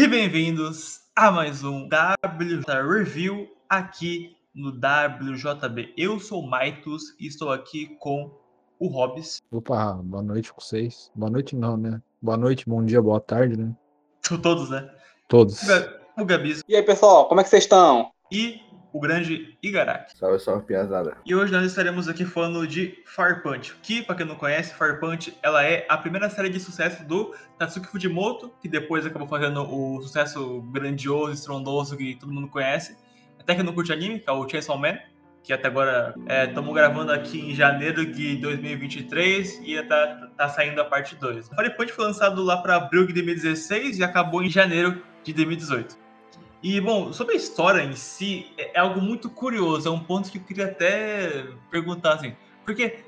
E bem-vindos a mais um WJ Review aqui no WJB. Eu sou o Maitus e estou aqui com o Hobbs. Opa, boa noite com vocês. Boa noite não, né? Boa noite, bom dia, boa tarde, né? Todos, né? Todos. O Gabis. E aí, pessoal, como é que vocês estão? E o grande Igaraki. Salve, salve, piazada. E hoje nós estaremos aqui falando de Fire Punch, que, para quem não conhece, Fire Punch, ela é a primeira série de sucesso do Tatsuki Fujimoto, que depois acabou fazendo o sucesso grandioso, estrondoso que todo mundo conhece. Até que não curte anime, que é o Chainsaw Man, que até agora estamos é, gravando aqui em janeiro de 2023 e tá, tá saindo a parte 2. Fire Punch foi lançado lá para abril de 2016 e acabou em janeiro de 2018. E, bom, sobre a história em si, é, é algo muito curioso, é um ponto que eu queria até perguntar, assim, porque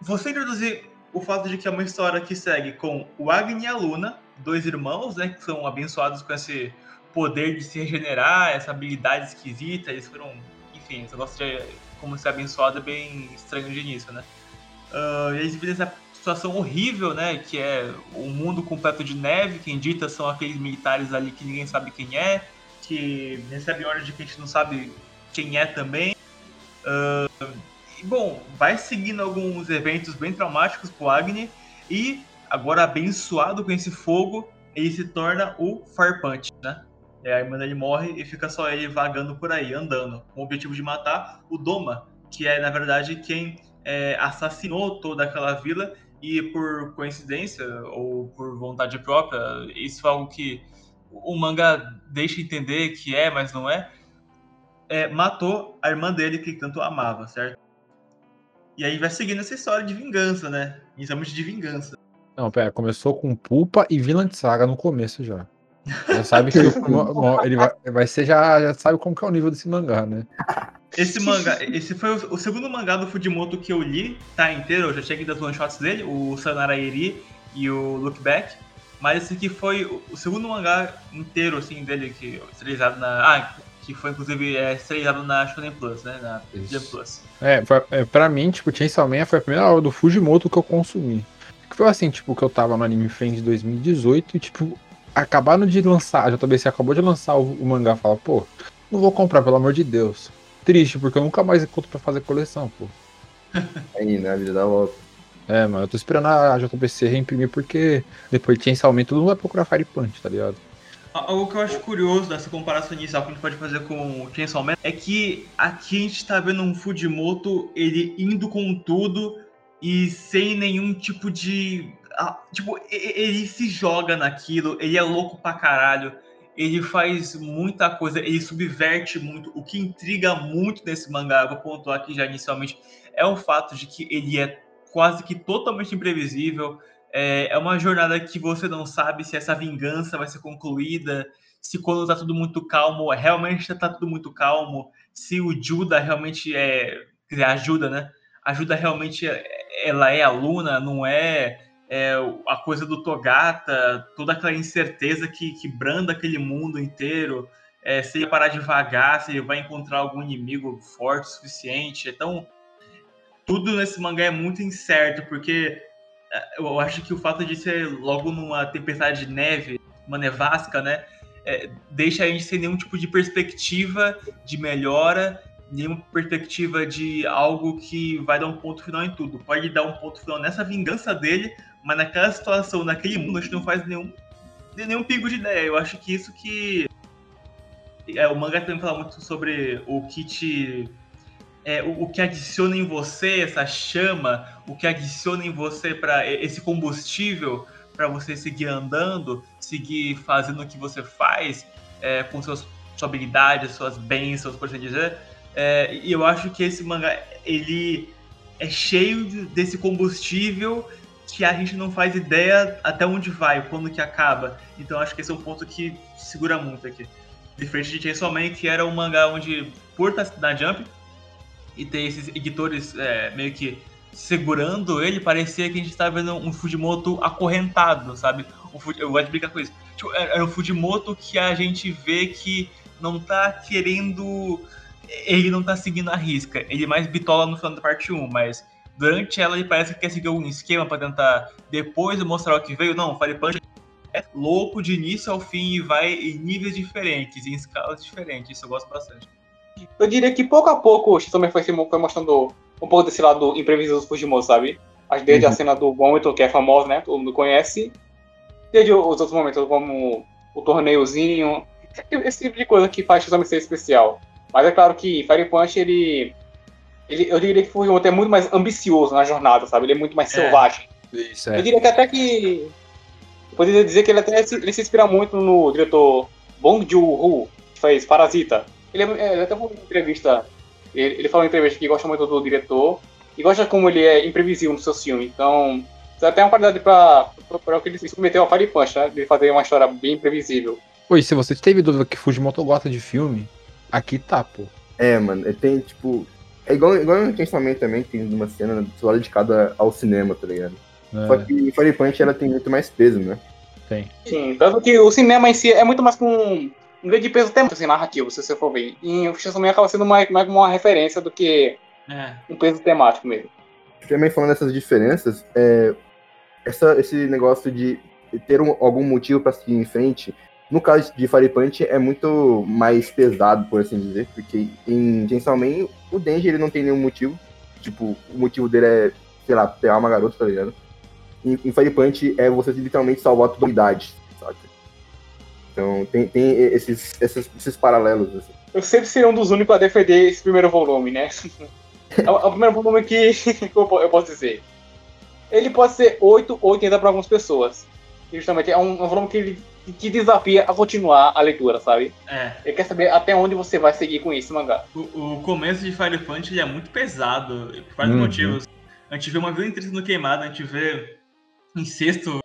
você introduzir o fato de que é uma história que segue com o Agni e a Luna, dois irmãos, né, que são abençoados com esse poder de se regenerar, essa habilidade esquisita, eles foram, enfim, esse negócio de como ser abençoado é bem estranho de início, né. Uh, e eles vivem essa situação horrível, né, que é um mundo completo de neve, quem dita são aqueles militares ali que ninguém sabe quem é, que recebe ordens de que a gente não sabe quem é também. Uh, e, bom, vai seguindo alguns eventos bem traumáticos pro Agni e agora abençoado com esse fogo, ele se torna o Fire Punch, né? E aí, quando ele morre e fica só ele vagando por aí, andando, com o objetivo de matar o Doma, que é, na verdade, quem é, assassinou toda aquela vila e, por coincidência ou por vontade própria, isso é algo que o manga deixa entender que é, mas não é, é, matou a irmã dele que tanto amava, certo? E aí vai seguindo essa história de vingança, né? Inicialmente de vingança. Não, pera, começou com Pulpa e Vinland Saga no começo já. Já sabe que o, ele vai, vai ser, já, já sabe como que é o nível desse mangá, né? Esse mangá, esse foi o, o, segundo mangá do Fujimoto que eu li, tá inteiro, eu já cheguei das one shots dele, o Sanara Eri e o Look Back. Mas esse aqui foi o segundo mangá inteiro, assim, dele, que estrelizado na. Ah, que foi inclusive é, estrelizado na Shonen Plus, né? Na Jump Plus. É, é, pra mim, tipo, Chainsaw Man foi a primeira obra do Fujimoto que eu consumi. Que foi assim, tipo, que eu tava no Anime Friends de 2018 e, tipo, acabaram de lançar, a JBC acabou de lançar o, o mangá e fala, pô, não vou comprar, pelo amor de Deus. Triste, porque eu nunca mais encontro pra fazer coleção, pô. Aí, né? A vida dá volta. É, mano, eu tô esperando a JBC reimprimir porque depois de Man todo mundo vai procurar Fire Punch, tá ligado? Algo que eu acho curioso dessa comparação inicial que a gente pode fazer com o Chainsaw Man é que aqui a gente tá vendo um Fujimoto ele indo com tudo e sem nenhum tipo de. Tipo, ele se joga naquilo, ele é louco pra caralho, ele faz muita coisa, ele subverte muito. O que intriga muito nesse mangá, vou pontuar aqui já inicialmente, é o fato de que ele é quase que totalmente imprevisível. É, é uma jornada que você não sabe se essa vingança vai ser concluída, se quando tá tudo muito calmo, realmente tá tudo muito calmo, se o Juda realmente é. Quer dizer, ajuda, né? Ajuda realmente, ela é aluna, não é, é a coisa do Togata, toda aquela incerteza que, que branda aquele mundo inteiro. É, se ele parar devagar, se ele vai encontrar algum inimigo forte o suficiente. Então, tudo nesse mangá é muito incerto, porque é, eu acho que o fato de ser logo numa tempestade de neve, uma nevasca, né? É, deixa a gente sem nenhum tipo de perspectiva de melhora, nenhuma perspectiva de algo que vai dar um ponto final em tudo. Pode dar um ponto final nessa vingança dele, mas naquela situação, naquele mundo, a gente não faz nenhum, nenhum pingo de ideia. Eu acho que isso que. É, o mangá também fala muito sobre o kit é, o, o, que adiciona em você essa chama, o que adiciona em você para esse combustível para você seguir andando, seguir fazendo o que você faz é, com suas, sua habilidade, suas bênçãos, por assim dizer. É, e eu acho que esse mangá ele é cheio desse combustível que a gente não faz ideia até onde vai, quando que acaba. Então acho que esse é um ponto que segura muito aqui. Diferente de Chainsaw Man, que era um mangá onde, por estar na Jump, e ter esses editores é, meio que segurando ele, parecia que a gente estava vendo um Fujimoto acorrentado, sabe? Um, eu gosto de brincar com isso. Tipo, era é, é um Fujimoto que a gente vê que não tá querendo. Ele não tá seguindo a risca. Ele mais bitola no final da parte 1, mas durante ela ele parece que quer seguir algum esquema para tentar depois mostrar o que veio. Não, o Fire Punch é louco de início ao fim e vai em níveis diferentes, em escalas diferentes. Isso eu gosto bastante. Eu diria que pouco a pouco o Shinsame foi, foi mostrando um pouco desse lado imprevisível do Fujimoto, sabe? Mas Desde a Uhum. cena do vômito, que é famosa, né? Todo mundo conhece. Desde os outros momentos, como o torneiozinho. Esse, esse tipo de coisa que faz Shinsame ser especial. Mas é claro que Fire Punch, ele... ele eu diria que Fujimoto é muito mais ambicioso na jornada, sabe? Ele é muito mais É. selvagem. Isso, Eu diria que até que. Eu poderia dizer que ele até se, ele se inspira muito no diretor Bong Joon-ho, que fez Parasita. Ele, é- ele até falou em entrevista. Ele, ele falou em entrevista que gosta muito do diretor e gosta como ele é imprevisível no seu filme. Então, isso é até uma qualidade pra, pra, pra o que ele se submeteu a Fire Punch, né? De fazer uma história bem imprevisível. E se você teve dúvida que Fujimoto gosta de filme, aqui tá, pô. É, mano, tem, tipo. É igual, igual no Chainsaw também, tem uma cena só dedicada ao cinema, tá ligado? Só É, que Fire Punch ela tem muito mais peso, né? tem. Sim, tanto que o cinema em si é muito mais com um grande peso temático, assim, narrativo, se você for ver. E o Chainsaw Man acaba sendo mais, mais uma referência do que É. um peso temático mesmo. Também falando dessas diferenças, é, essa, esse negócio de ter um- algum motivo pra seguir em frente, no caso de Fire Punch é muito mais pesado, por assim dizer, porque em Chainsaw Man o Denji ele não tem nenhum motivo, tipo, o motivo dele é, sei lá, pegar uma garota, tá ligado? Em, em Fire Punch é você literalmente salvar a tua idade? Então tem, tem esses, esses, esses paralelos, assim. Eu sempre serei um dos únicos a defender esse primeiro volume, né? É o, é o primeiro volume que eu po- eu posso dizer. Ele pode ser 8 ou 80 para algumas pessoas. E justamente é um, um volume que ele que desafia a continuar a leitura, sabe? É. Ele quer saber até onde você vai seguir com esse mangá. O, o começo de Fire Punch ele é muito pesado, por vários Uhum. motivos. A gente vê uma vida inteira sendo queimada, a gente vê incesto.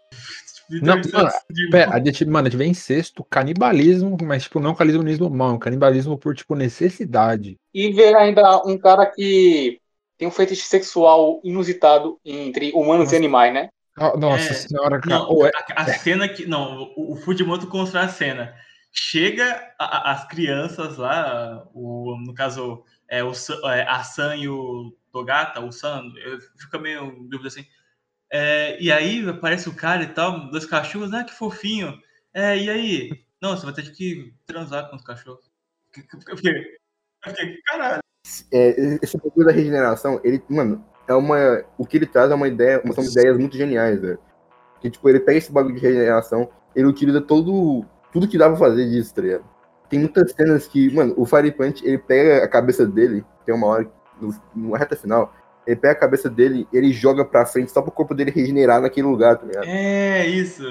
Não, mano, de- Pera, a gente, mano, a gente vê incesto, canibalismo, mas, tipo, não canibalismo mal, canibalismo por, tipo, necessidade. E ver ainda um cara que tem um fetiche sexual inusitado entre humanos Nossa. e animais, né? Ah, Nossa É, senhora, cara. Não, é- a, a cena que. Não, o, o Fujimoto constrói a cena. Chega a- a- as crianças lá, o, no caso, é, o, é, a San e o Togata, o San, eu fico meio dúvida assim. É, e aí aparece o cara e tal, dois cachorros, né? Que fofinho. É, e aí? Não, você vai ter que transar com os cachorros. Eu fiquei, caralho. é, esse bagulho da regeneração, ele, mano, é uma. O que ele traz é uma ideia, são ideias muito geniais, velho. Que, tipo, ele pega esse bagulho de regeneração, ele utiliza todo. Tudo que dá pra fazer disso, tá? Tem muitas cenas que, mano, o Fire Punch, ele pega a cabeça dele, tem uma hora, no, no reta final, ele pega a cabeça dele, ele joga pra frente só pro corpo dele regenerar naquele lugar, tá ligado? É, isso.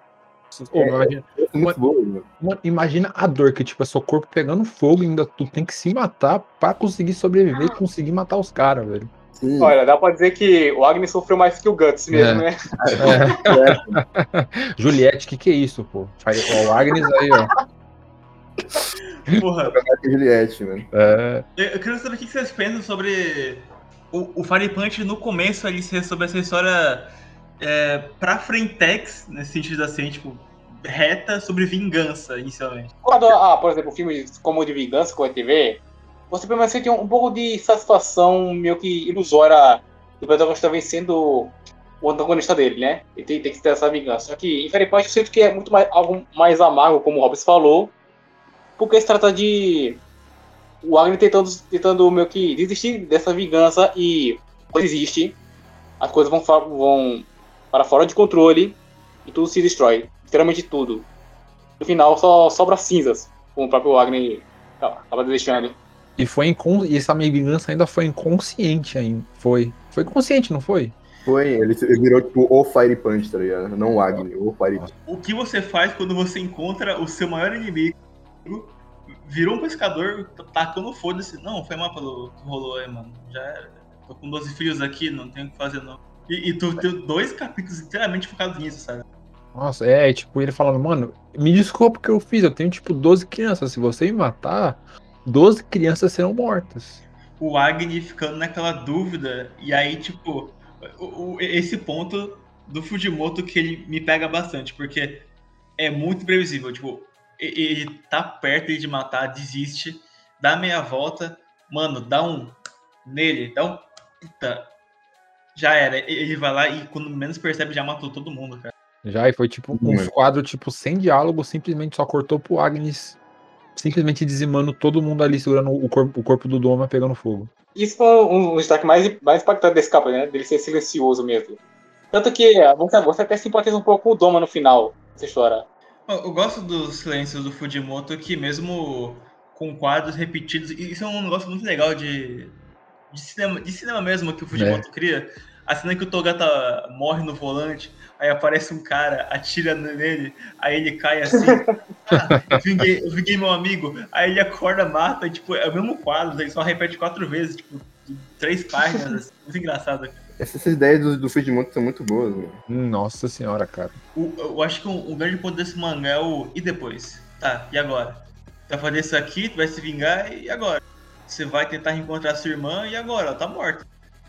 Ô, imagina, É muito bom, mano. mano, imagina a dor que, tipo, é seu corpo pegando fogo e ainda tu tem que se matar pra conseguir sobreviver e conseguir matar os caras, velho. Sim, Olha, dá pra dizer que o Agnes sofreu mais que o Guts mesmo, né? É. Juliette, que que é isso, pô? O Agnes aí, ó. Porra, é Juliette, mano. É, Eu eu quero saber o que vocês pensam sobre o, o Fire Punch no começo ali ser sobre essa história é, pra Frentex, nesse sentido assim, tipo, reta sobre vingança, inicialmente. Quando, ah, por exemplo, filmes como o de Vingança, que eu TV, você pelo menos sente um, um pouco de satisfação meio que ilusória do protagonista vencendo o antagonista dele, né? Ele tem, tem que ter essa vingança. Só que, em Fairy Punch, eu sinto que é muito mais, algo mais amargo, como o Hobbes falou, porque se trata de o Agni tentando, tentando meio que desistir dessa vingança e quando existe, as coisas vão, vão para fora de controle e tudo se destrói. Literalmente tudo. No final só sobra cinzas, como o próprio Agni acaba deixando. E foi incon... e essa minha vingança ainda foi inconsciente ainda. Foi. Foi consciente, não foi? Foi, ele virou tipo o Fire Punch, tá ligado? Não o Agni, o Fire Punch. O que você faz quando você encontra o seu maior inimigo, virou um pescador, tacando foda-se. Não, foi mal pelo que rolou aí, mano. Já era. Tô com 12 filhos aqui, não tenho o que fazer, não. E, e tu tem dois capítulos inteiramente focados nisso, sabe? Nossa, é, tipo, ele falando, mano, me desculpa o que eu fiz, eu tenho, tipo, 12 crianças. Se você me matar, 12 crianças serão mortas. o Agni ficando naquela dúvida, e aí, tipo, o- o- esse ponto do Fujimoto que ele me pega bastante, porque é muito previsível, tipo, ele tá perto de matar, desiste, dá meia volta, mano, dá um nele, dá um puta, já era, ele vai lá e quando menos percebe já matou todo mundo, cara. Já, e foi tipo Hum. uns quadros, tipo, sem diálogo, simplesmente só cortou pro Agnes, simplesmente dizimando todo mundo ali, segurando o corpo, o corpo do Doma pegando fogo. Isso foi um, um destaque mais, mais impactante desse capítulo, né? Dele ser silencioso mesmo. Tanto que é, você, você até simpatiza um pouco com o Doma no final dessa história. Eu, gosto dos silêncios do Fujimoto que mesmo com quadros repetidos, isso é um negócio muito legal de, de, cinema, de cinema mesmo que o Fujimoto cria. A cena que o Togata morre no volante, aí aparece um cara, atira nele, aí ele cai assim. Ah, eu vinguei, eu vinguei meu amigo. Aí ele acorda, mata, e, tipo, é o mesmo quadro, ele só repete quatro vezes, tipo, três páginas. assim, muito engraçado. Essas ideias do, do Fujimoto são muito boas, mano. Nossa senhora, cara. O- eu acho que o, o grande ponto desse mangá é o e depois? Tá, e agora? Tu vai fazer isso aqui, tu vai se vingar, e agora? Você vai tentar reencontrar sua irmã, e agora? Ela tá morta.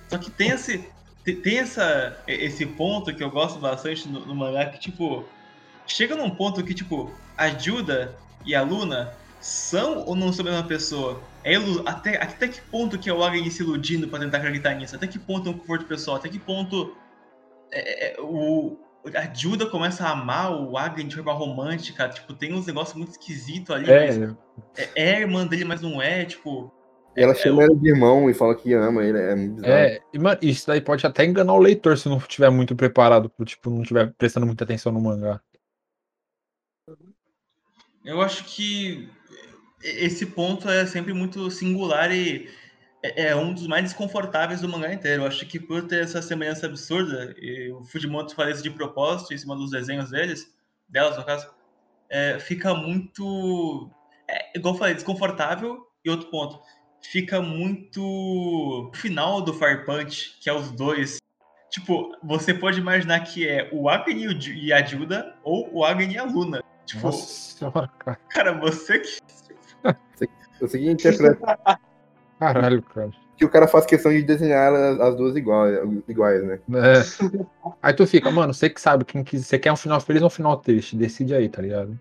Só que tem esse, te- tem essa, esse ponto que eu gosto bastante no, no mangá, que tipo, chega num ponto que tipo, a Juda e a Luna são ou não são a mesma pessoa? É ilu- até, até que ponto que é o Agni se iludindo pra tentar acreditar nisso? Até que ponto é um conforto pessoal? Até que ponto é, é, o, a Juda começa a amar o Agni de forma romântica? Tipo, tem uns negócios muito esquisitos ali. mas É, É, é irmã dele, mas não é, tipo. E ela É, chama ele de irmão e fala que ama ele, é muito bizarro. é, e, mano, isso daí pode até enganar o leitor se não estiver muito preparado, tipo, não estiver prestando muita atenção no mangá. Eu acho que esse ponto é sempre muito singular e é é um dos mais desconfortáveis do mangá inteiro. Eu acho que por ter essa semelhança absurda, e o Fujimoto faz isso de propósito, em cima dos desenhos deles, delas no caso, é, fica muito. É, igual eu falei, desconfortável. E outro ponto, fica muito. O final do Fire Punch, que é os dois. Tipo, você pode imaginar que é o Agni e a Juda, ou o Agni e a Luna. Tipo, Nossa cara, você que Eu sei que interpreta Caralho, cara. que o cara faz questão de desenhar as, as duas iguais, iguais, né? É. Aí tu fica, mano, você que sabe, quem quis, você quer um final feliz ou um final triste? Decide aí, tá ligado?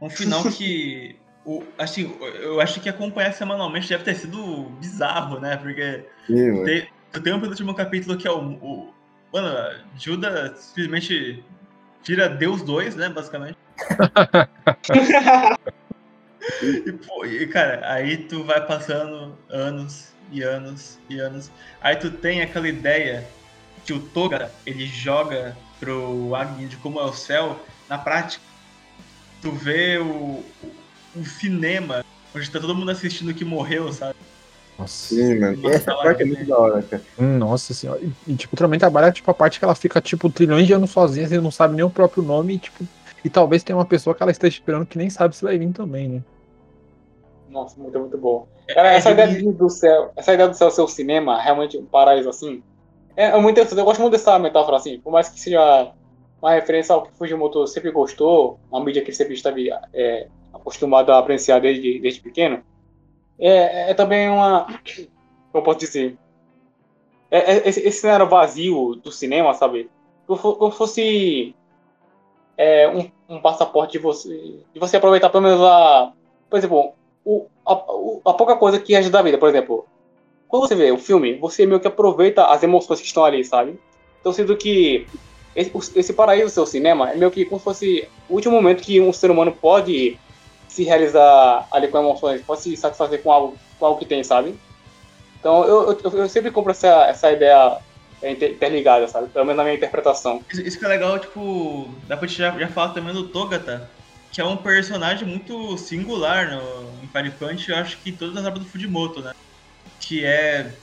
Um final que. O, assim, eu acho que acompanhar semanalmente deve ter sido bizarro, né? Porque Sim, tem, tem um penúltimo capítulo que é o. o mano, a Juda simplesmente tira Deus 2, né? Basicamente. E, pô, e, cara, aí tu vai passando anos e anos e anos. Aí tu tem aquela ideia que o Toga ele joga pro Agni de como é o céu na prática. Tu vê o, o, cinema onde tá todo mundo assistindo que morreu, sabe? Nossa. Sim, mano. Essa parte é muito da hora, cara. Nossa senhora. E, e, tipo, também trabalha, tipo, a parte que ela fica, tipo, trilhões de anos sozinha, você não sabe nem o próprio nome, e, tipo. E talvez tenha uma pessoa que ela esteja esperando que nem sabe se vai vir também, né? Nossa, muito, muito bom. Cara, essa ideia de- do céu, essa ideia do céu ser o cinema, realmente um paraíso assim, é, é muito interessante. Eu gosto muito dessa metáfora assim, por mais que seja uma referência ao que Fujimoto sempre gostou, uma mídia que ele sempre esteve é, acostumado a apreciar desde, desde pequeno, é, é também uma. Como eu posso dizer? É, é- esse, esse cenário vazio do cinema, sabe? Como fosse é, um, um passaporte de você, de você aproveitar pelo menos a. Por exemplo, o, a, o- a pouca coisa que ajuda a vida. Por exemplo, quando você vê o filme, você meio que aproveita as emoções que estão ali, sabe? Então, sendo que esse, esse paraíso seu cinema é meio que como se fosse o último momento que um ser humano pode se realizar ali com emoções, pode se satisfazer com algo, com algo que tem, sabe? Então, eu, eu, eu sempre compro essa, essa ideia é, inter- interligada, sabe? Pelo menos na minha interpretação. Isso, isso que é legal, tipo, dá pra gente já, já falar também do Togata, que é um personagem muito singular no, em Fire Punch, eu acho que todas as obras do Fujimoto, né? Que é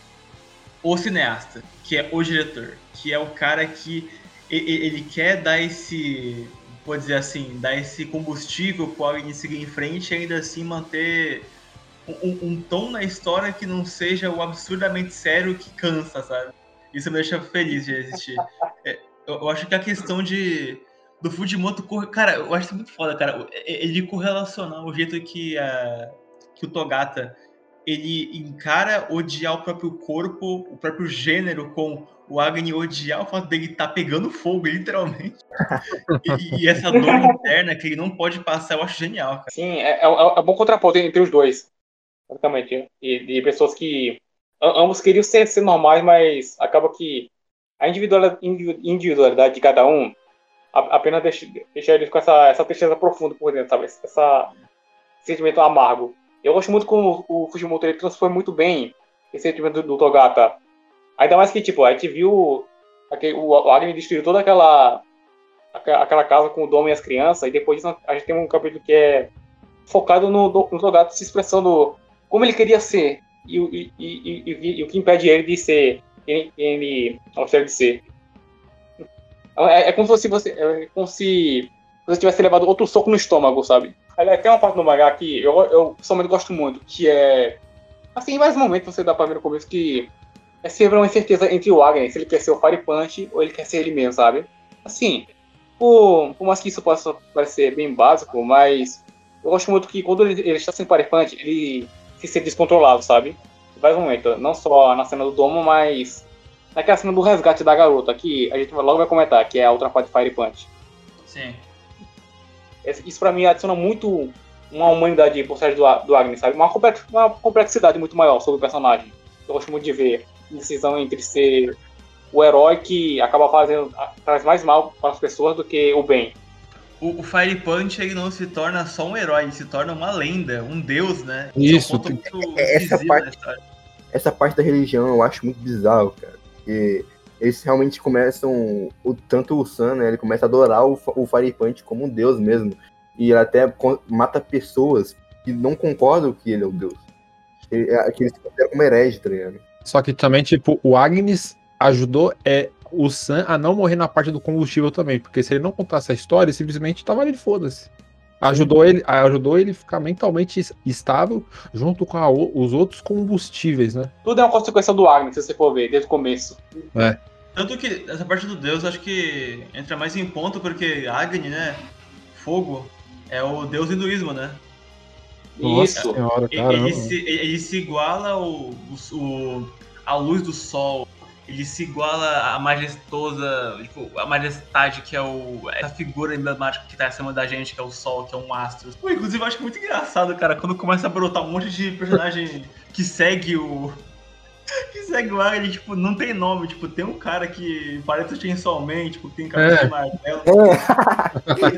o cineasta, que é o diretor, que é o cara que ele quer dar esse, pode dizer assim, dar esse combustível pro Agni seguir em frente e ainda assim manter um- um tom na história que não seja o absurdamente sério que cansa, sabe? Isso me deixa feliz de existir. É, eu, eu acho que a questão de do Fujimoto, cara, eu acho isso muito foda, cara. Ele correlacionar o jeito que, a, que o Togata ele encara odiar o próprio corpo, o próprio gênero, com o Agni odiar o fato dele estar pegando fogo, literalmente. e, e essa dor interna que ele não pode passar, eu acho genial, cara. Sim, é, é, é um bom contraponto entre os dois. Exatamente. E de pessoas que ambos queriam ser, ser normais, mas acaba que a individualidade, de cada um apenas deixa, deixa ele com essa, essa tristeza profunda por dentro, sabe? Esse essa sentimento amargo. Eu gosto muito como o Fujimoto ele transforma muito bem esse sentimento do, do Togata. Ainda mais que, tipo, a gente viu aquele, o, o Agni destruiu toda aquela, aquela casa com o Dom e as crianças, e depois a gente tem um capítulo que é focado no, no Togata se expressando como ele queria ser e, e, e, e, o que impede ele de ser ele gostaria de ser. É, é como se você, é como se você tivesse levado outro soco no estômago, sabe? Tem uma parte no mangá que eu, eu pessoalmente gosto muito, que é. Assim, em vários momentos você dá pra ver no começo que é sempre uma incerteza entre o Agnes, se ele quer ser o Fire Punch ou ele quer ser ele mesmo, sabe? Assim, por, por mais que isso possa parecer bem básico, mas eu gosto muito que quando ele, ele está sendo Fire Punch, ele se sente descontrolado, sabe? Em vários momentos, não só na cena do Domo, mas naquela cena do resgate da garota, que a gente logo vai comentar, que é a outra parte de Fire Punch. Sim. Isso pra mim adiciona muito uma humanidade por trás do, do Agnes, sabe? Uma, complex- uma complexidade muito maior sobre o personagem. Eu gosto muito de ver a decisão entre ser o herói que acaba fazendo traz mais mal para as pessoas do que o bem. O, o Fire Punch ele não se torna só um herói, ele se torna uma lenda, um deus, né? Isso, é um ponto muito essa parte-. Essa parte da religião eu acho muito bizarro, cara. Porque eles realmente começam. O, tanto o Sam, né? Ele começa a adorar o, o Fire Punch como um deus mesmo. E ele até mata pessoas que não concordam que ele é o deus. Ele, é, que eles se consideram como herege, tá ligado? Só que também, tipo, o Agnes ajudou é, o Sam a não morrer na parte do combustível também. Porque se ele não contasse a história, simplesmente tava ali, foda-se. Ajudou ele, ajudou ele a ficar mentalmente es- estável junto com a os outros combustíveis, né? Tudo é uma consequência do Agnes, se você for ver, desde o começo. Tanto que essa parte do deus acho que entra mais em ponto porque Agni, né? Fogo, é o deus hinduísmo, né? Isso. senhora, Ele, se, ele se iguala ao, o, o- à luz do sol. Ele se iguala à majestosa, tipo, a majestade que é o, essa figura emblemática que tá acima da gente, que é o sol, que é um astro. Pô, inclusive, eu acho muito engraçado, cara, quando começa a brotar um monte de personagem que segue o. Que segue o Agni, tipo, não tem nome. Tipo, tem um cara que parece o Chainsaw Man, tipo, que tem cabeça É. de martelo.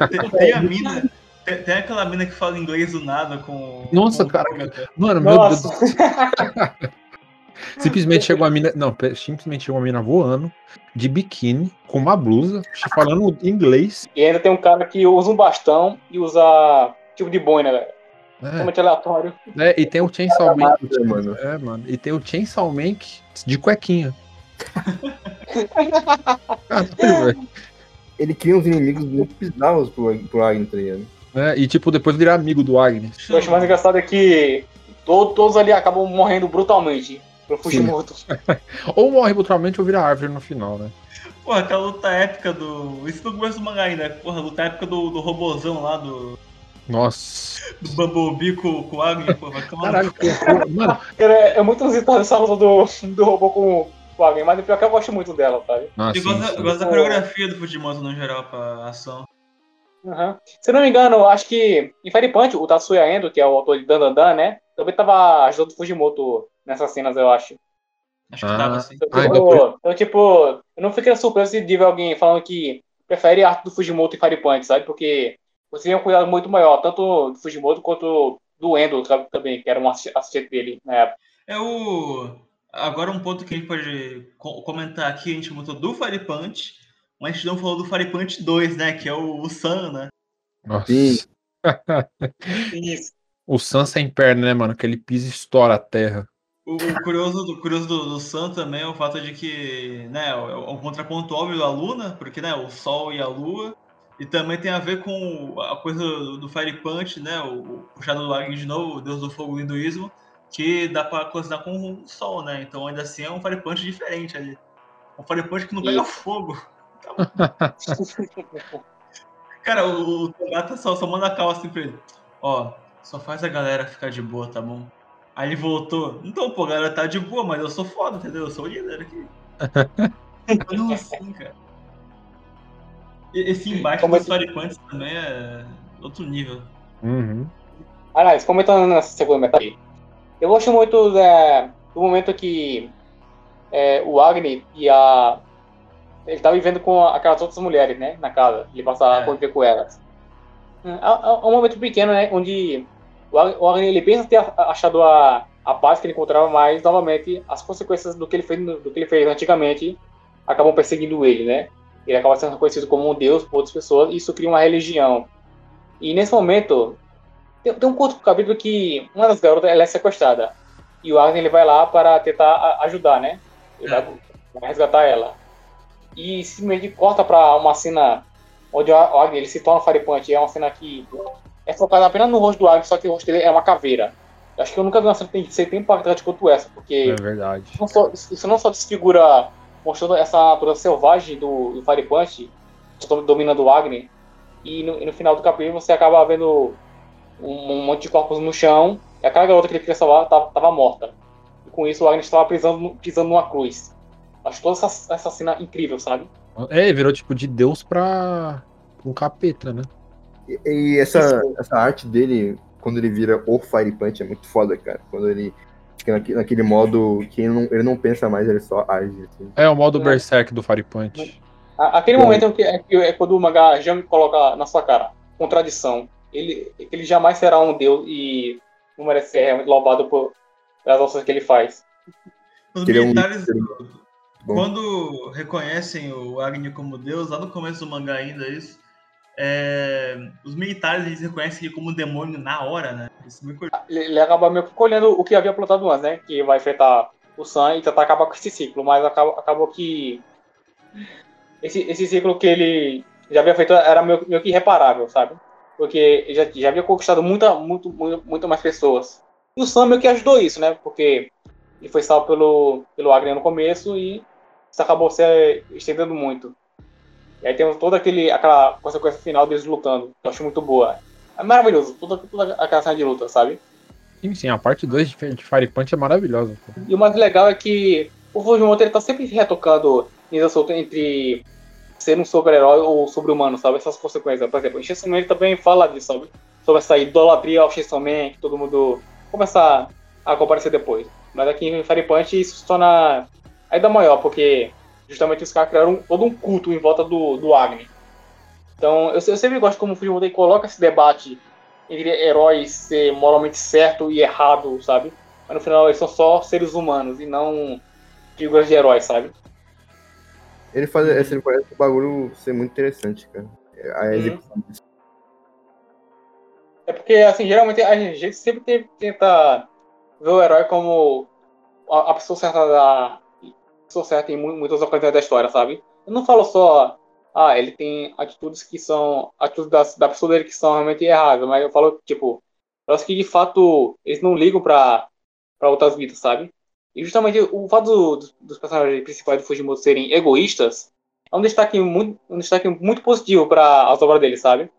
Tem, tem a mina. Tem, tem aquela mina que fala inglês do nada com. Nossa, com- cara, Mano, meu Deus. Nossa, Simplesmente chegou a mina. Não, simplesmente chegou uma mina voando, de biquíni, com uma blusa, falando inglês. e ainda tem um cara que usa um bastão e usa tipo de boina, velho. né? Totalmente aleatório. É, e tem o Chainsaw Man. Massa, mano. É, mano. E tem o Chainsaw Man de cuequinha. Caralho, velho. Ele cria uns inimigos muito bizarros pro, pro Agni, tá ligado? É, e tipo, depois virar amigo do Agnes. O que eu acho mais engraçado é que to- todos ali acabam morrendo brutalmente pro Fujimoto. Ou morre brutalmente ou vira árvore no final, né? Porra, aquela luta épica do. Isso no começo do mangá ainda. Porra, luta épica do, do robozão lá, do, Nossa. do Bumblebee com, com o Agni, porra. Caralho, que. Mano, Cara, é, é muito inusitado essa luta do, do robô com, com alguém, mas o pior é que eu gosto muito dela, sabe? nossa, Eu gosto, da- sim, eu sim. gosto da coreografia do Fujimoto no geral pra ação. Uhum. Se eu não me engano, acho que em Fire Punch, o Tatsuya Endo, que é o autor de Dan Dan Dan, né? Também tava ajudando o Fujimoto nessas cenas, eu acho. Acho que Ah. tava assim. Então, Ah, tipo, então então, tipo, eu não fiquei surpreso de ver alguém falando que prefere a arte do Fujimoto Fire Punch, sabe? Porque você tem um cuidado muito maior, tanto do Fujimoto quanto do Endo sabe, também, que era um assi- assistente dele na época. É o. Agora um ponto que a gente pode co- comentar aqui, a gente comentou do Fire Punch, mas a gente não falou do Fire Punch 2, né? Que é o, o né? Nossa. Isso. O Sam sem perna, né, mano? Que ele pisa e estoura a terra. O, o curioso, do, curioso do, do Sun também é o fato de que, né, é um contraponto óbvio da Luna, porque, né, o Sol e a Lua, e também tem a ver com a coisa do, Fire Punch, né, o, puxado do Agni de novo, o deus do fogo do hinduísmo, que dá pra cozinhar com o Sol, né, então ainda assim é um Fire Punch diferente ali. Um Fire Punch que não pega Isso. fogo. Cara, o, o só, só manda a cal assim pra ele. Ó, só faz a galera ficar de boa, tá bom? Aí ele voltou. Então, pô, a galera tá de boa, mas eu sou foda, entendeu? Eu sou o líder aqui. Não assim, cara. Esse embate Como dos é também é outro nível. Uhum. Aliás, comentando nessa segunda metade, eu gosto muito é, do momento que é, o Agni e a ele tá vivendo com aquelas outras mulheres, né? Na casa. Ele passa a É. conviver com elas. É, é um momento pequeno, né? Onde o Ag- o Agni ele pensa ter achado a, a paz que ele encontrava, mas novamente as consequências do que ele fez, do que ele fez antigamente acabam perseguindo ele, né? Ele acaba sendo reconhecido como um deus por outras pessoas e isso cria uma religião. E nesse momento tem, tem um outro capítulo que uma das garotas ela é sequestrada e o Agni ele vai lá para tentar ajudar, né? Ele vai, vai resgatar ela. E simplesmente corta para uma cena onde o Agni ele se torna Punch. É uma cena que é focada apenas no rosto do Agni, só que o rosto dele é uma caveira. Acho que eu nunca vi uma cena que tem- ser tão impactante quanto essa, porque É verdade. não só- isso não só desfigura mostrando essa natureza selvagem do, do Fire Punch, do- dominando o Agni, e no, e no final do capítulo você acaba vendo um, um monte de corpos no chão, e aquela garota que ele queria salvar tava, tava morta. E com isso o Agni estava pisando, pisando numa cruz. Acho toda essa, essa cena incrível, sabe? É, virou tipo de Deus pra um capeta, né? E, e essa, essa arte dele, quando ele vira o Fire Punch, é muito foda, cara. Quando ele fica naque- naquele modo que ele não, ele não pensa mais, ele só age. Assim. É o modo É. Berserk do Fire Punch. Aquele Bom. momento é, que- é, que- é quando o mangá já me coloca na sua cara. Contradição. Ele, ele jamais será um deus e não merece ser realmente louvado por, pelas ações que ele faz. Os Ele é um militares, quando reconhecem o Agni como deus, lá no começo do mangá ainda, isso, é, os militares eles reconhecem ele como demônio na hora, né? Curtiu. Ele, ele acaba meio que colhendo o que havia plantado antes, né? Que vai enfrentar o Sam e tentar acabar com esse ciclo. Mas acaba, acabou que. Esse, esse ciclo que ele já havia feito era meio, meio que irreparável, sabe? Porque já, já havia conquistado muita, muito, muito, muito mais pessoas. E o Sam meio que ajudou isso, né? Porque ele foi salvo pelo, pelo Agni no começo e isso acabou se estendendo muito. E aí temos toda aquele, aquela consequência final deles lutando, que eu acho muito boa. É maravilhoso, toda, toda aquela cena de luta, sabe? Sim, sim, a parte 2 de Fire Punch é maravilhosa. pô. E o mais legal é que o Fujimoto ele tá sempre retocando Nisa Solta entre ser um super-herói ou sobre-humano, sabe? Essas consequências. Por exemplo, o Man ele também fala disso, sabe? Sobre essa idolatria ao Chainsaw Man, que todo mundo começa a comparecer depois. Mas aqui em Fire Punch isso se torna ainda maior, porque justamente os caras criaram todo um culto em volta do, do Agni. Então, eu, eu sempre gosto como o Fujimoto ele coloca esse debate entre heróis ser moralmente certo e errado, sabe? Mas no final eles são só seres humanos e não figuras de heróis, sabe? Ele faz, esse- ele o bagulho ser muito interessante, cara. A execução disso. É porque, assim, geralmente a gente sempre tenta ver o herói como a, a pessoa certa da. A pessoa certa em mu- muitas ocasiões da história, sabe? Eu não falo só, ah, ele tem atitudes que são. atitudes da, da pessoa dele que são realmente erradas, mas eu falo, tipo, parece que de fato eles não ligam pra, pra outras vidas, sabe? E justamente o fato do- dos- dos personagens principais do Fujimoto serem egoístas é um destaque muito, um destaque muito positivo para as obras dele, sabe?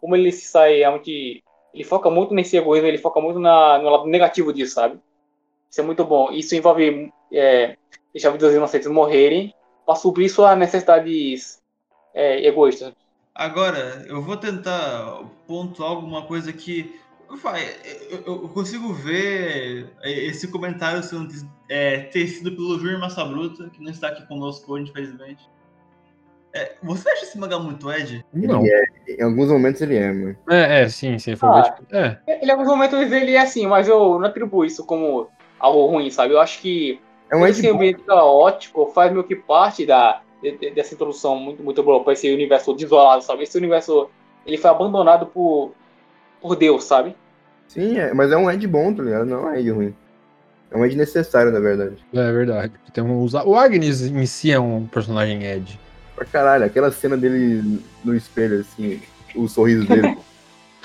Como ele se sai realmente ele foca muito nesse egoísmo, ele foca muito na, no lado negativo disso, sabe? Isso é muito bom. Isso envolve é, deixar vidas inocentes morrerem para suprir suas necessidades é, egoístas. Agora, eu vou tentar pontuar alguma coisa que. Vai, eu, consigo ver esse comentário sendo é, tecido pelo Júnior Massa Bruta, que não está aqui conosco hoje, infelizmente. É, você acha esse mangá muito Ed? Não. Ele é, em alguns momentos ele é, mano. É, é, sim, sim. For Ah. ver, tipo, é. Ele, em alguns momentos, ele é assim, mas eu não atribuo isso como algo ruim, sabe? Eu acho que É um esse ambiente caótico faz meio que parte da, de- de- dessa introdução muito, muito boa para esse universo desolado, sabe? Esse universo, ele foi abandonado por, por Deus, sabe? Sim, é, mas é um Ed bom, tá ligado? Não é um Ed ruim. É um Ed necessário, na verdade. É verdade. Tem um, o Agnes em si é um personagem Ed. Pra caralho, aquela cena dele no espelho, assim, o sorriso dele.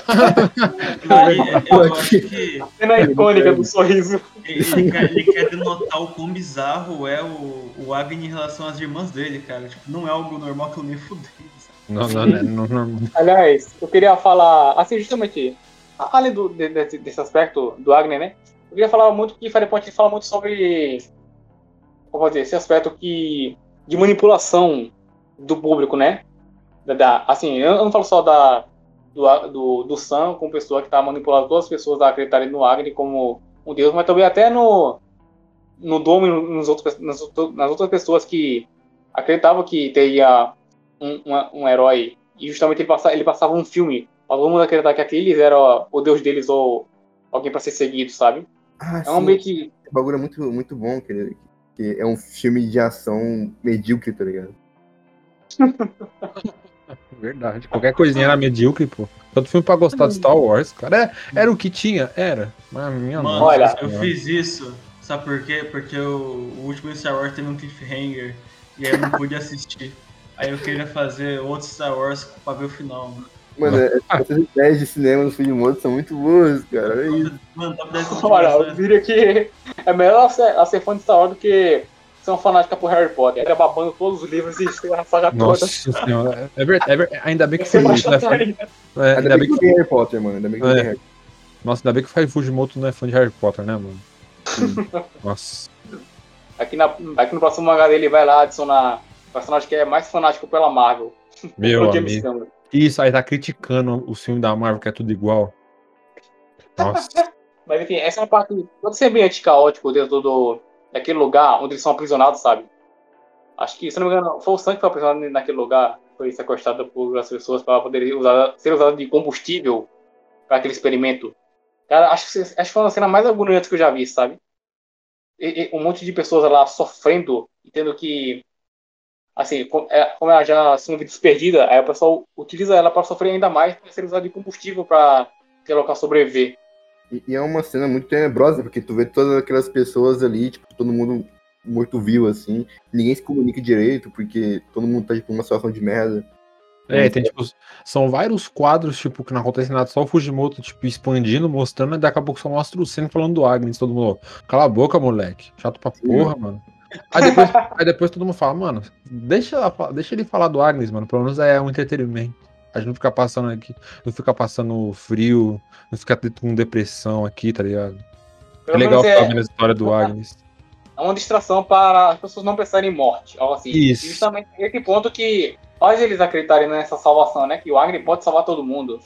Eu acho que Cena icônica do sorriso. ele quer, ele quer denotar o quão bizarro é o, o Agni em relação às irmãs dele, cara. Tipo, não é algo normal que eu nem fudei. Não, não, não, não, não. Aliás, eu queria falar, assim, justamente, além do, de- desse, desse aspecto do Agner, né? Eu queria falar muito que Fire Point fala muito sobre, como dizer, esse aspecto que, de manipulação do público, né? Da, da- assim, eu não falo só da, do, do, do Sam como pessoa que está manipulando todas as pessoas a acreditarem no Agni como um deus, mas também até no, no Dom e nos outros, nas, outras- nas outras pessoas que acreditava que teria um, uma- um herói e justamente ele passava, ele passava um filme. Todo mundo acreditava que aqueles era o deus deles ou alguém pra ser seguido, sabe? Ah, É um meio que. esse bagulho é muito, muito bom, que, que é um filme de ação medíocre, tá ligado? Verdade. Qualquer coisinha era medíocre, pô. Todo filme pra gostar de Star Wars, cara. É, era o que tinha? Era. Mas minha Mano, nossa olha, eu senhora. fiz isso, sabe por quê? Porque o, o último Star Wars teve um cliffhanger e aí eu não pude assistir. Aí eu queria fazer outro Star Wars pra ver o final, mano. Mano, é- essas ideias de cinema no Fujimoto são muito boas, cara. Olha isso. Mano, 10 Olha, eu diria que é melhor ela ser, ela ser fã de Star Wars do que ser uma fanática por Harry Potter. Ela babando todos os livros e a saga Nossa toda. senhora. É ver- é ainda bem que foi isso, né? chato ainda. É, Ainda bem que tem Harry Potter, mano. Ainda bem que É. tem Harry Nossa, ainda bem que o Fai Fujimoto não é fã de Harry Potter, né, mano? Nossa. Aqui, na, aqui no próximo mangá dele vai lá adicionar personagem que é mais fanático pela Marvel. Meu o amigo. Isso, aí tá criticando o filme da Marvel, que é tudo igual. Nossa. Mas enfim, essa é uma parte. Todo ambiente caótico dentro do, daquele lugar onde eles são aprisionados, sabe? Acho que, se não me engano, foi o Sam que foi aprisionado naquele lugar. Foi sequestrado por as pessoas para poder usar, ser usado de combustível para aquele experimento. Cara, acho que, acho que foi uma cena mais agoniante que eu já vi, sabe? E- e um monte de pessoas lá sofrendo e tendo que. Assim, é, como ela já se vida desperdida, aí o pessoal utiliza ela para sofrer ainda mais para ser usado de combustível para aquele local sobreviver. E, e é uma cena muito tenebrosa, porque tu vê todas aquelas pessoas ali, tipo, todo mundo morto-vivo, assim. Ninguém se comunica direito, porque todo mundo tá, tipo, numa situação de merda. É, tem tipo, são vários quadros, tipo, que não acontece nada, só o Fujimoto, tipo, expandindo, mostrando, e daqui a pouco só mostra o Senna falando do Agnes, todo mundo, cala a boca, moleque, chato pra porra, mano. Aí depois, aí depois todo mundo fala, mano, deixa, ela deixa ele falar do Agnes, mano, pelo menos é um entretenimento. A gente não fica passando aqui, não fica passando frio, não fica com depressão aqui, tá ligado? É Pelo legal menos ficar é, vendo a história do Agnes. é uma distração para as pessoas não pensarem em morte. Algo assim. Isso. E justamente nesse ponto que faz eles acreditarem nessa salvação, né? Que o Agni pode salvar todo mundo.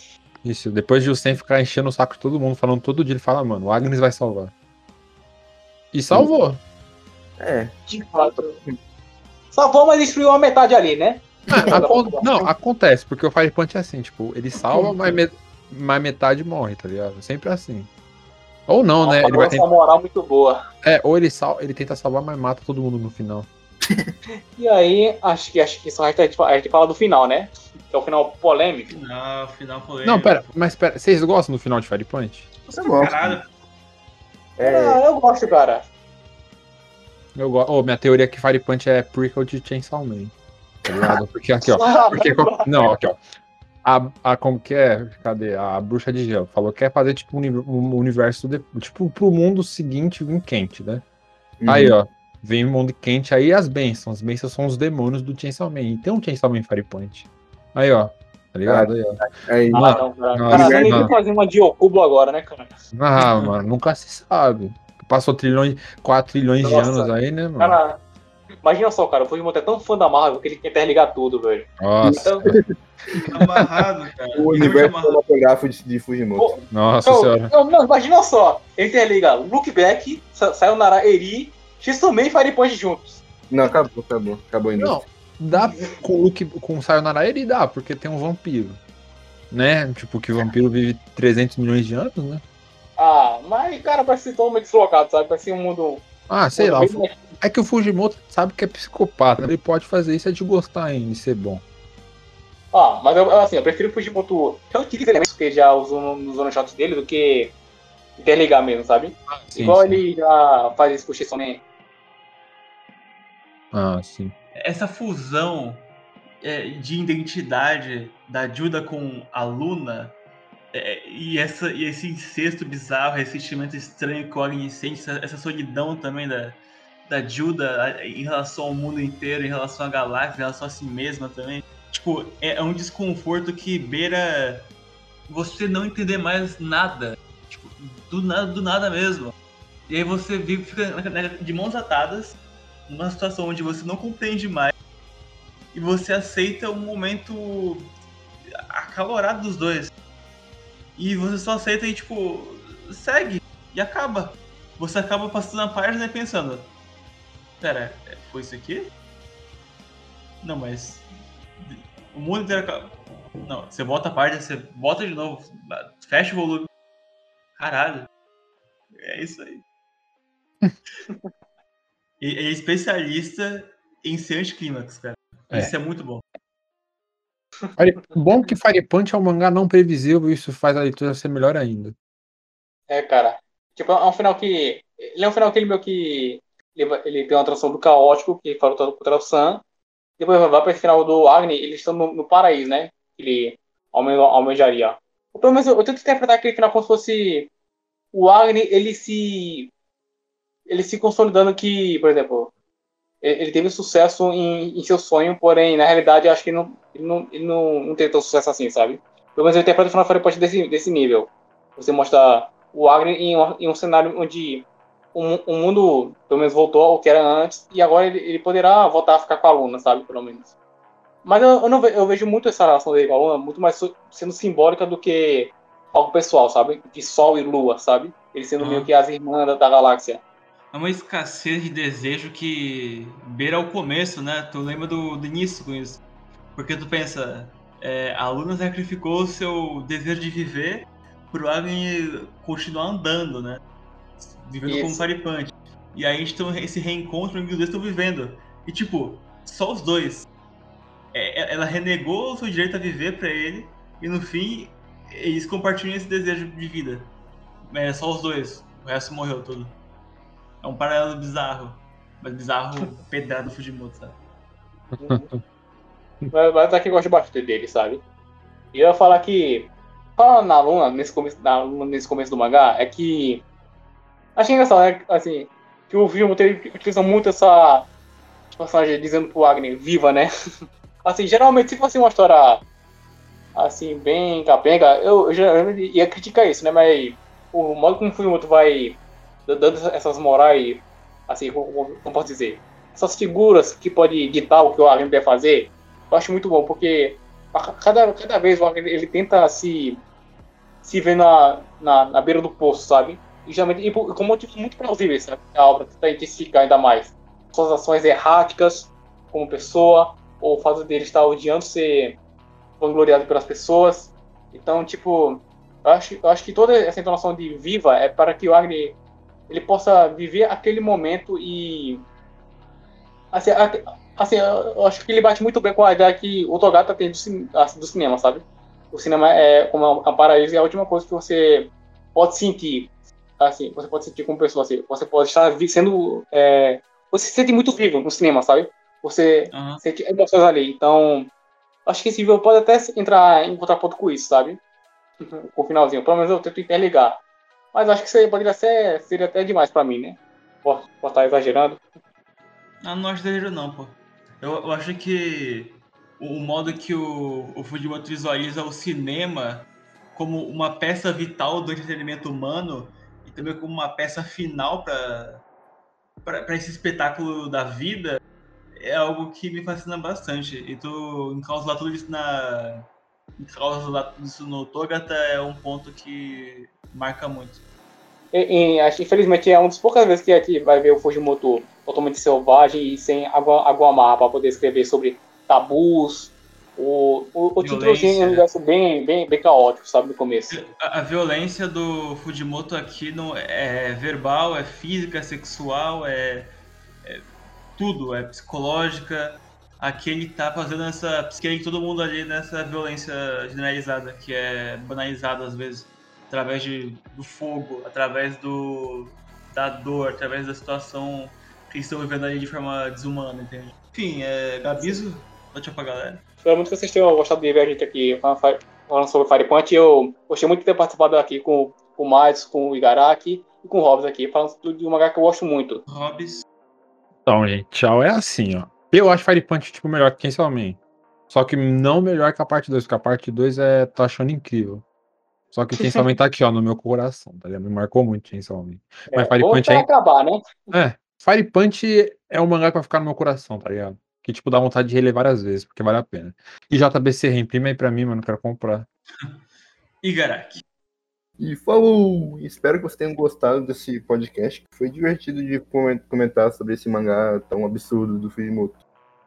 Isso, depois de o Sen ficar enchendo o saco de todo mundo, falando todo dia, ele fala, mano, o Agnes vai salvar. E salvou. É, De fato. Salvou, mas destruiu a metade ali, né? Acon- não, acontece, porque o Fire Punch é assim, tipo, ele salva, mas, me- mas metade morre, tá ligado? Sempre assim. Ou não, né? Ele vai tentar, moral muito boa. é, ou ele, sal, ele tenta salvar, mas mata todo mundo no final. E aí, acho que acho que só a gente, a gente fala do final, né? Que é o final polêmico. Final, final polêmico. Não, pera, mas pera, vocês gostam do final de Fire Punch? eu gosto. Caralho, É, Ah, eu gosto, cara. Eu gosto. Oh, minha teoria é que Fire Punch é prequel de Chainsaw Man. Tá ligado? Porque aqui, ó. Porque, não, aqui, ó. A, a, como que é? Cadê? A bruxa de gelo falou que quer fazer tipo um, uni- um universo, de, tipo, pro mundo seguinte em quente, né? uhum. Aí, ó. Vem o mundo quente, aí as bênçãos. As bênçãos são os demônios do Chainsaw Man. E tem um Chainsaw Man Fire Punch. Aí, ó. Tá ligado? Aí, ó. Aí, Ah, Mano, não, cara. não, Cara, não. nem vem fazer uma de Okubo agora, né, cara? Ah, mano, nunca se sabe. Passou trilhões, 4 trilhões de Nossa. anos aí, né, mano? Cara, imagina só, cara, o Fujimoto é tão fã da Marvel que ele quer interligar tudo, velho. Nossa, Então, amarrado, cara. o Literalmente universo cinematográfico de, de Fujimoto. pô, nossa não, senhora. não, não, imagina só, ele interliga Look Back, Sa- Sayonara Eri, X-Men e Fire Punch juntos. Não, acabou, acabou. Acabou ainda. Não, dá com o Luke, com o Sayonara ele dá, porque tem um vampiro. Né? Tipo, que o vampiro vive 300 milhões de anos, né? Ah, mas, cara, parece totalmente deslocado, sabe? Parece um mundo. Ah, sei lá. bem- É que o Fujimoto sabe que é psicopata. Ele pode fazer isso é de gostar ainda, de ser bom. Ah, mas eu, assim, eu prefiro o Fujimoto reutiliza elementos que ele já usou no- nos one shots dele do que interligar mesmo, sabe? Sim, Igual sim. ele já faz isso com o X-Men. Ah, sim. Essa fusão é, de identidade da Juda com a Luna é, e, essa, e esse incesto bizarro, esse sentimento estranho que o sente, essa, essa solidão também da, da Juda a- em relação ao mundo inteiro, em relação à galáxia, em relação a si mesma também. Tipo, é, é um desconforto que beira você não entender mais nada. Tipo, do nada, do nada mesmo. E aí você vive, fica de mãos atadas, numa situação onde você não compreende mais e você aceita um momento acalorado dos dois. E você só aceita e, tipo, segue e acaba. Você acaba passando a página e pensando: Pera, foi isso aqui? Não, mas. O mundo inteiro. Não, você volta a parte, você volta de novo, fecha o volume. Caralho. É isso aí. Ele é especialista em ser anticlímax, cara. É. Isso é muito bom. Bom que Fire Punch é um mangá não previsível e isso faz a leitura ser melhor ainda. É, cara. Tipo, é um final que. Ele é um final que ele meio que. Ele, ele tem uma tradução do caótico, que fala todo contra o Sam. Depois vai para esse final do Agni, eles estão no, no paraíso, né? Ele alme- almejaria. Pelo menos eu, eu tento interpretar aquele final como se fosse. O Agni, ele se. Ele se consolidando que, por exemplo. Ele ele teve sucesso em, em seu sonho, porém, na realidade, eu acho que ele não, ele não, ele não, não teve tão sucesso assim, sabe? Pelo menos eu interpreto o final Punch desse, desse nível. Você mostra o Agni em, em um cenário onde o, o mundo, pelo menos, voltou ao que era antes, e agora ele, ele poderá voltar a ficar com a Luna, sabe? Pelo menos. Mas eu, eu não ve- eu vejo muito essa relação dele com a Luna, muito mais sendo simbólica do que algo pessoal, sabe? De Sol e Lua, sabe? Eles sendo Ah. meio que as irmãs da, da galáxia. É uma escassez de desejo que beira o começo, né? Tu lembra do, do início com isso. Porque tu pensa, é, a Luna sacrificou o seu desejo de viver pro Agni continuar andando, né? Vivendo como Isso. faripante. E aí a gente tem esse reencontro em que os dois estão vivendo. E tipo, só os dois. É, é- ela renegou o seu direito a viver pra ele, e no fim, eles compartilham esse desejo de vida. É só os dois. O resto morreu tudo. É um paralelo bizarro. Mas bizarro pedrado Fujimoto, sabe? Mas, mas aqui eu gosto bastante dele, sabe? E eu ia falar que. Falando na Luna, nesse começo, na Luna, nesse começo do mangá, é que. Achei engraçado, né? Assim, que o filme ele utiliza muito essa personagem dizendo pro Agni, viva, né? assim, geralmente, se fosse uma história assim, bem capenga, eu, eu já ia criticar isso, né? Mas o modo como o filme vai dando essas morais, assim, como, como posso dizer? Essas figuras que pode ditar o que o Agni deve fazer, eu acho muito bom, porque cada, cada vez o Agni, ele tenta se, se ver na, na, na beira do poço, sabe? E, geralmente, e com motivos muito plausíveis, sabe? A obra tenta intensificar ainda mais suas ações erráticas como pessoa, ou o fato dele estar odiando ser vangloriado pelas pessoas. Então, tipo, eu acho, eu acho que toda essa entonação de viva é para que o Agni ele possa viver aquele momento e assim, assim, eu acho que ele bate muito bem com a ideia que o Togata tem do, do cinema, sabe? O cinema é como é um paraíso é a última coisa que você pode sentir, assim, você pode sentir como pessoa, assim, você pode estar sendo, é, você se sente muito vivo no cinema, sabe? Você Aham. sente emoções ali, então acho que esse vídeo pode até entrar em contraponto com isso, sabe? Com o finalzinho, pelo menos eu tento interligar. Mas acho que isso aí poderia ser, seria até demais pra mim, né? Posso estar exagerando. Ah, não acho exagero não, pô. Eu, eu acho que o, o modo que o, o Fujimoto visualiza o cinema como uma peça vital do entretenimento humano também como uma peça final para esse espetáculo da vida é algo que me fascina bastante. E tu encausular tudo isso na encausular tudo isso no Togata é um ponto que marca muito. E, e, infelizmente é uma das poucas vezes que a gente vai ver o Fujimoto totalmente selvagem e sem água amarra para poder escrever sobre tabus. O, o, o título assim, é um negócio bem, bem, bem caótico, sabe, no começo. A, a violência do Fujimoto aqui não é verbal, é física, é sexual, é, é tudo, é psicológica. Aqui ele tá fazendo essa de todo mundo ali nessa violência generalizada, que é banalizada às vezes, através de, do fogo, através do da dor, através da situação que eles estão vivendo ali de forma desumana, entende? Enfim, é, Gabizo, tchau pra galera. Espero muito que vocês tenham gostado de ver a gente aqui falando, Fire- sobre Fire Punch. Eu gostei muito de ter participado aqui com, com o Mads, com o Igaraki e com o Hobbs aqui, falando de um mangá que eu gosto muito. Hobbs, Então, gente, tchau. É assim, ó. Eu acho Fire Punch, tipo, melhor que Chainsaw Man. Só que não melhor que a parte 2, porque a parte 2 é, tô achando incrível. Só que o Chainsaw Man tá aqui, ó, no meu coração, tá ligado? Me marcou muito Chainsaw Man. Mas Fire vou Punch é- acabar, né? É, Fire Punch é um mangá que vai ficar no meu coração, tá ligado? Que, tipo, dá vontade de reler várias vezes, porque vale a pena. E JBC reimprime aí pra mim, mano, quero comprar. Igaraki. E falou! Espero que vocês tenham gostado desse podcast. que Foi divertido de comen- comentar sobre esse mangá tão absurdo do Fujimoto.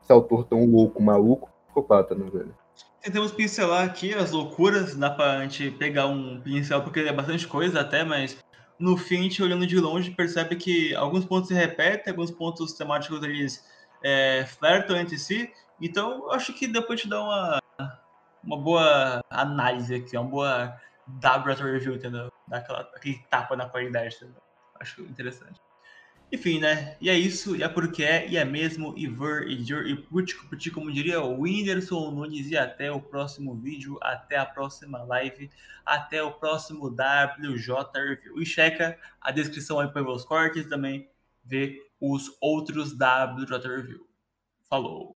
esse autor tão louco, maluco, psicopata, né, velho? Tentamos pincelar aqui as loucuras, dá pra gente pegar um pincel, porque é bastante coisa até, mas no fim, a gente olhando de longe, percebe que alguns pontos se repetem, alguns pontos temáticos eles é, flertam entre si. Então, eu acho que depois te dá uma, uma boa análise aqui, uma boa W review, entendeu? Daquela, aquele tapa na qualidade, entendeu? Acho interessante. Enfim, né? E é isso, e é porque é, e é mesmo, e ver, e jur, e putico, putico, como diria o Whindersson Nunes, e até o próximo vídeo, até a próxima live, até o próximo WJ Review. E checa a descrição aí para os cortes também, ver os outros WJ Review. Falou!